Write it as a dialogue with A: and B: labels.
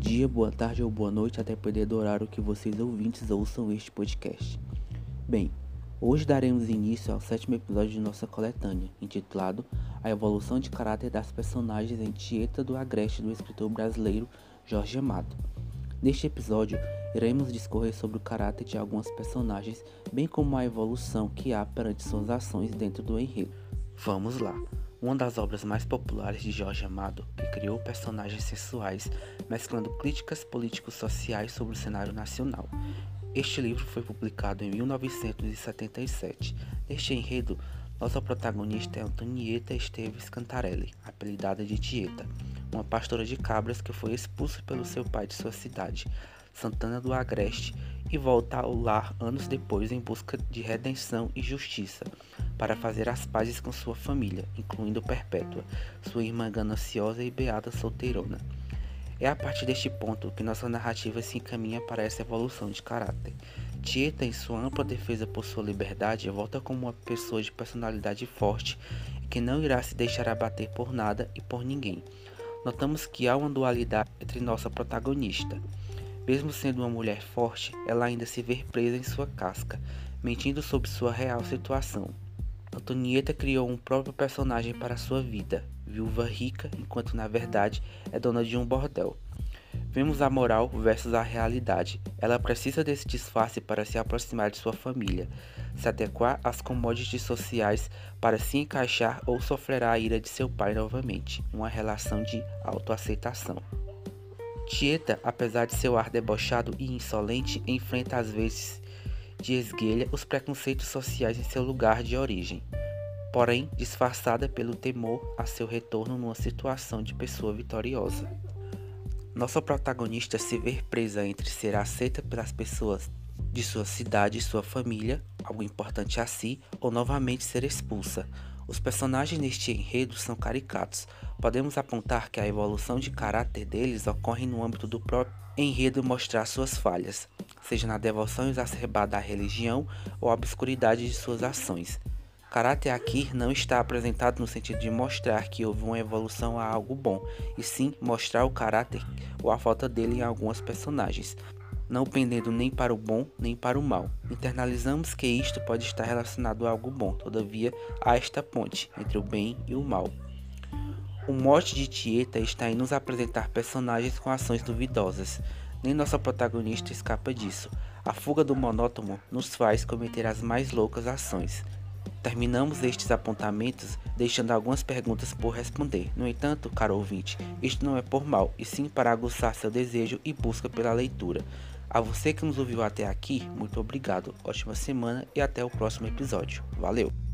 A: dia, boa tarde ou boa noite, até poder do horário que vocês ouvintes ouçam este podcast. Bem, hoje daremos início ao sétimo episódio de nossa coletânea, intitulado A Evolução de Caráter das Personagens em Tieta do Agreste do escritor brasileiro Jorge Amado. Neste episódio, iremos discorrer sobre o caráter de algumas personagens, bem como a evolução que há perante suas ações dentro do enredo. Vamos lá! Uma das obras mais populares de Jorge Amado, que criou personagens sensuais, mesclando críticas políticos-sociais sobre o cenário nacional. Este livro foi publicado em 1977. Neste enredo, nossa protagonista é Antonieta Esteves Cantarelli, apelidada de Tieta, uma pastora de cabras que foi expulsa pelo seu pai de sua cidade, Santana do Agreste, e volta ao lar anos depois em busca de redenção e justiça, para fazer as pazes com sua família, incluindo Perpétua, sua irmã gananciosa e beata solteirona. É a partir deste ponto que nossa narrativa se encaminha para essa evolução de caráter. Tieta, em sua ampla defesa por sua liberdade, volta como uma pessoa de personalidade forte que não irá se deixar abater por nada e por ninguém. Notamos que há uma dualidade entre nossa protagonista. Mesmo sendo uma mulher forte, ela ainda se vê presa em sua casca, mentindo sobre sua real situação. Antonieta criou um próprio personagem para sua vida, viúva rica, enquanto na verdade é dona de um bordel. Vemos a moral versus a realidade. Ela precisa desse disfarce para se aproximar de sua família, se adequar às commodities sociais para se encaixar ou sofrerá a ira de seu pai novamente, uma relação de autoaceitação. Tieta, apesar de seu ar debochado e insolente, enfrenta às vezes de esguelha os preconceitos sociais em seu lugar de origem, porém disfarçada pelo temor a seu retorno numa situação de pessoa vitoriosa. Nossa protagonista se vê presa entre ser aceita pelas pessoas de sua cidade e sua família, algo importante a si, ou novamente ser expulsa, os personagens neste enredo são caricatos. Podemos apontar que a evolução de caráter deles ocorre no âmbito do próprio enredo mostrar suas falhas, seja na devoção exacerbada à religião ou à obscuridade de suas ações. Caráter aqui não está apresentado no sentido de mostrar que houve uma evolução a algo bom, e sim mostrar o caráter ou a falta dele em algumas personagens não pendendo nem para o bom nem para o mal. Internalizamos que isto pode estar relacionado a algo bom, todavia há esta ponte entre o bem e o mal. O mote de Tieta está em nos apresentar personagens com ações duvidosas. Nem nossa protagonista escapa disso. A fuga do monótono nos faz cometer as mais loucas ações. Terminamos estes apontamentos deixando algumas perguntas por responder. No entanto, caro ouvinte, isto não é por mal, e sim para aguçar seu desejo e busca pela leitura. A você que nos ouviu até aqui, muito obrigado, ótima semana e até o próximo episódio. Valeu!